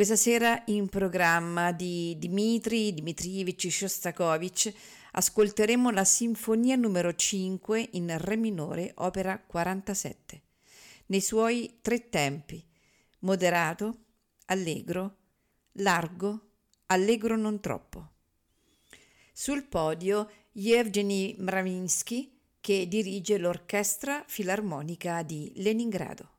Questa sera in programma di Dmitri Dmitrievich Shostakovich ascolteremo la Sinfonia numero 5 in Re minore, opera 47, nei suoi tre tempi, moderato, allegro, largo, allegro non troppo. Sul podio Yevgeny Mravinsky che dirige l'Orchestra Filarmonica di Leningrado.